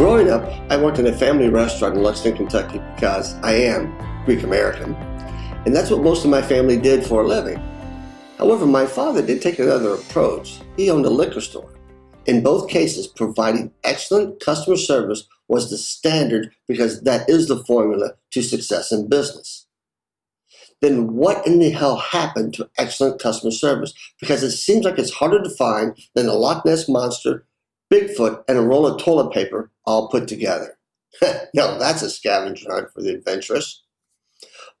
Growing up, I worked in a family restaurant in Lexington, Kentucky because I am Greek American, and that's what most of my family did for a living. However, my father did take another approach. He owned a liquor store. In both cases, providing excellent customer service was the standard because that is the formula to success in business. Then what in the hell happened to excellent customer service? Because it seems like it's harder to find than a Loch Ness monster Bigfoot, and a roll of toilet paper all put together. no, that's a scavenger hunt for the adventurous.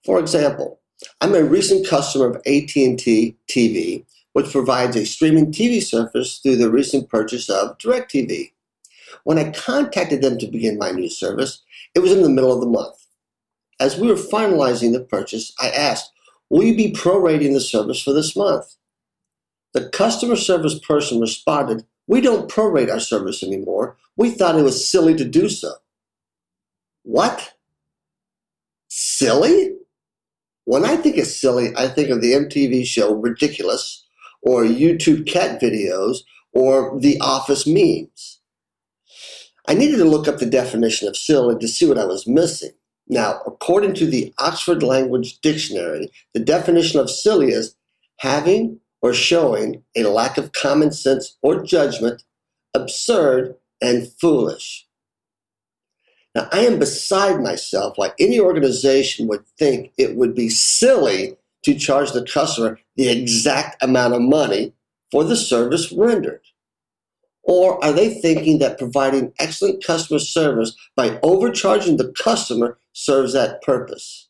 For example, I'm a recent customer of AT&T TV, which provides a streaming TV service through the recent purchase of DirecTV. When I contacted them to begin my new service, it was in the middle of the month. As we were finalizing the purchase, I asked, Will you be prorating the service for this month? The customer service person responded we don't prorate our service anymore. We thought it was silly to do so. What? Silly? When I think of silly, I think of the MTV show Ridiculous, or YouTube cat videos, or The Office memes. I needed to look up the definition of silly to see what I was missing. Now, according to the Oxford Language Dictionary, the definition of silly is having or showing a lack of common sense or judgment, absurd and foolish. Now, I am beside myself why any organization would think it would be silly to charge the customer the exact amount of money for the service rendered. Or are they thinking that providing excellent customer service by overcharging the customer serves that purpose?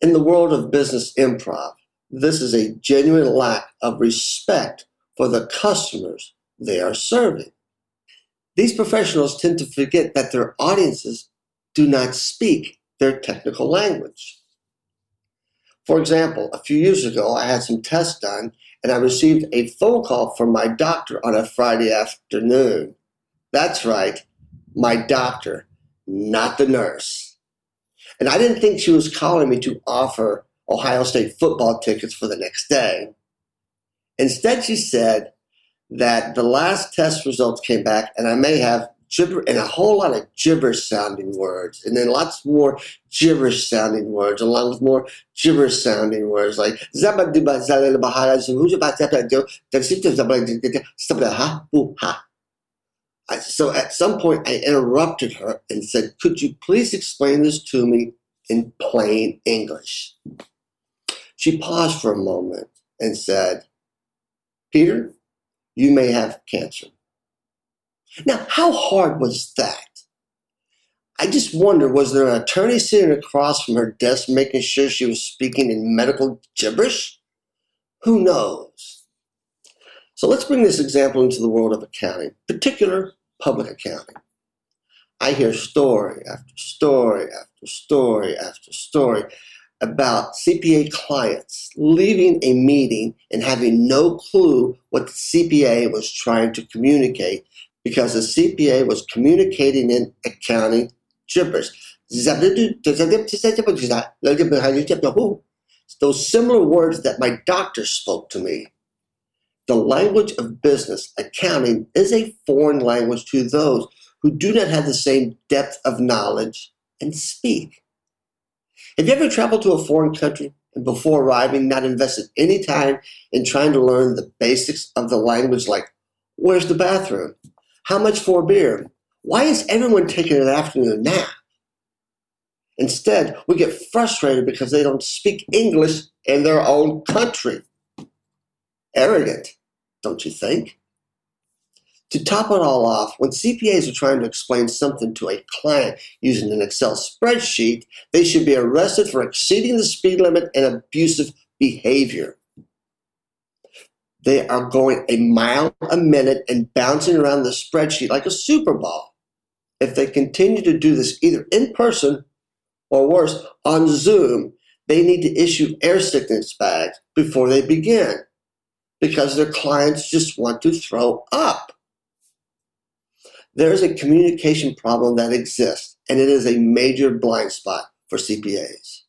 In the world of business improv, this is a genuine lack of respect for the customers they are serving. These professionals tend to forget that their audiences do not speak their technical language. For example, a few years ago, I had some tests done and I received a phone call from my doctor on a Friday afternoon. That's right, my doctor, not the nurse. And I didn't think she was calling me to offer Ohio State football tickets for the next day. Instead, she said that the last test results came back and I may have gibber and a whole lot of gibberish sounding words and then lots more gibberish sounding words along with more gibberish sounding words like so at some point I interrupted her and said, Could you please explain this to me in plain English? She paused for a moment and said, Peter, you may have cancer. Now, how hard was that? I just wonder was there an attorney sitting across from her desk making sure she was speaking in medical gibberish? Who knows? So let's bring this example into the world of accounting, particular public accounting. I hear story after story after story after story about CPA clients leaving a meeting and having no clue what the CPA was trying to communicate because the CPA was communicating in accounting gibberish. Those similar words that my doctor spoke to me. The language of business, accounting, is a foreign language to those who do not have the same depth of knowledge and speak. Have you ever traveled to a foreign country and before arriving not invested any time in trying to learn the basics of the language like where's the bathroom? How much for a beer? Why is everyone taking an afternoon nap? Instead, we get frustrated because they don't speak English in their own country. Arrogant, don't you think? To top it all off, when CPAs are trying to explain something to a client using an Excel spreadsheet, they should be arrested for exceeding the speed limit and abusive behavior. They are going a mile a minute and bouncing around the spreadsheet like a Super Ball. If they continue to do this either in person or worse, on Zoom, they need to issue air sickness bags before they begin because their clients just want to throw up there's a communication problem that exists, and it is a major blind spot for CPAs.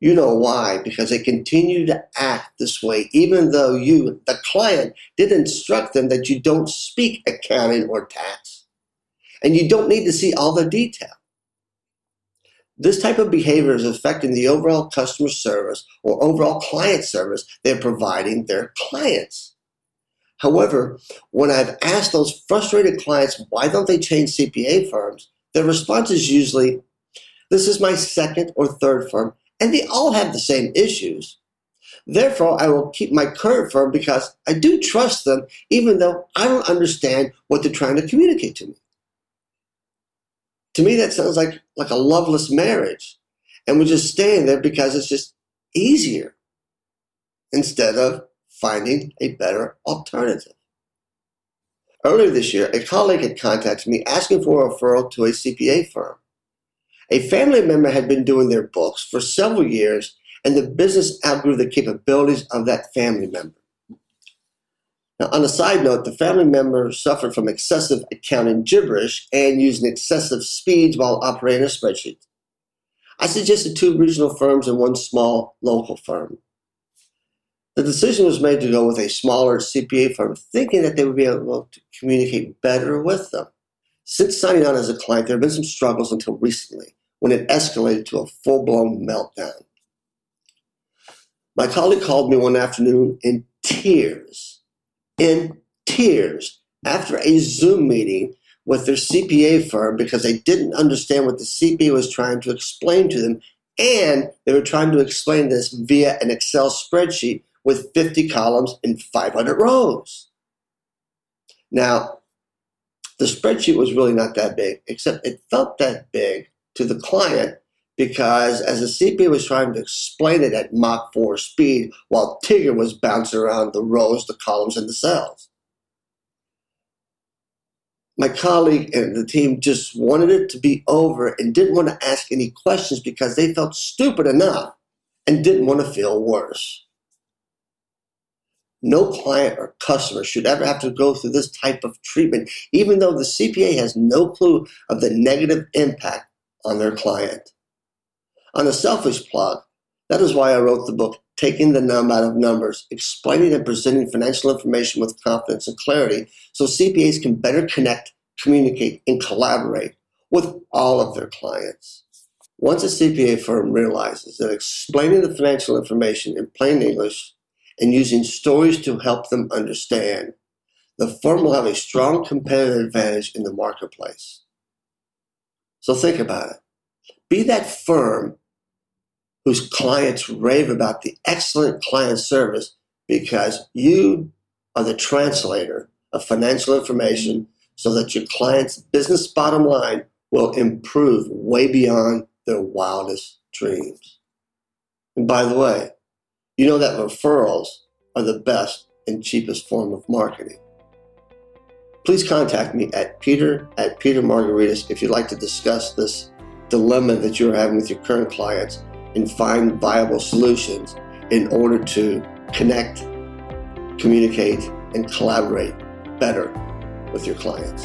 You know why? Because they continue to act this way, even though you, the client, did instruct them that you don't speak accounting or tax. And you don't need to see all the detail. This type of behavior is affecting the overall customer service or overall client service they're providing their clients. However, when I've asked those frustrated clients why don't they change CPA firms, their response is usually, this is my second or third firm, and they all have the same issues. Therefore, I will keep my current firm because I do trust them, even though I don't understand what they're trying to communicate to me. To me, that sounds like, like a loveless marriage. And we're just staying there because it's just easier instead of finding a better alternative. Earlier this year, a colleague had contacted me asking for a referral to a CPA firm. A family member had been doing their books for several years, and the business outgrew the capabilities of that family member. Now, on a side note, the family member suffered from excessive accounting gibberish and using excessive speeds while operating a spreadsheet. I suggested two regional firms and one small local firm. The decision was made to go with a smaller CPA firm, thinking that they would be able to communicate better with them. Since signing on as a client, there have been some struggles until recently, when it escalated to a full blown meltdown. My colleague called me one afternoon in tears, in tears, after a Zoom meeting with their CPA firm because they didn't understand what the CPA was trying to explain to them, and they were trying to explain this via an Excel spreadsheet with 50 columns and 500 rows. Now, the spreadsheet was really not that big, except it felt that big to the client because as the CPA was trying to explain it at Mach 4 speed while Tigger was bouncing around the rows, the columns, and the cells. My colleague and the team just wanted it to be over and didn't want to ask any questions because they felt stupid enough and didn't want to feel worse. No client or customer should ever have to go through this type of treatment, even though the CPA has no clue of the negative impact on their client. On a selfish plug, that is why I wrote the book, Taking the Numb Out of Numbers, explaining and presenting financial information with confidence and clarity so CPAs can better connect, communicate, and collaborate with all of their clients. Once a CPA firm realizes that explaining the financial information in plain English and using stories to help them understand, the firm will have a strong competitive advantage in the marketplace. So think about it. Be that firm whose clients rave about the excellent client service because you are the translator of financial information so that your client's business bottom line will improve way beyond their wildest dreams. And by the way, you know that referrals are the best and cheapest form of marketing. Please contact me at peter at Peter Margaritis if you'd like to discuss this dilemma that you're having with your current clients and find viable solutions in order to connect, communicate, and collaborate better with your clients.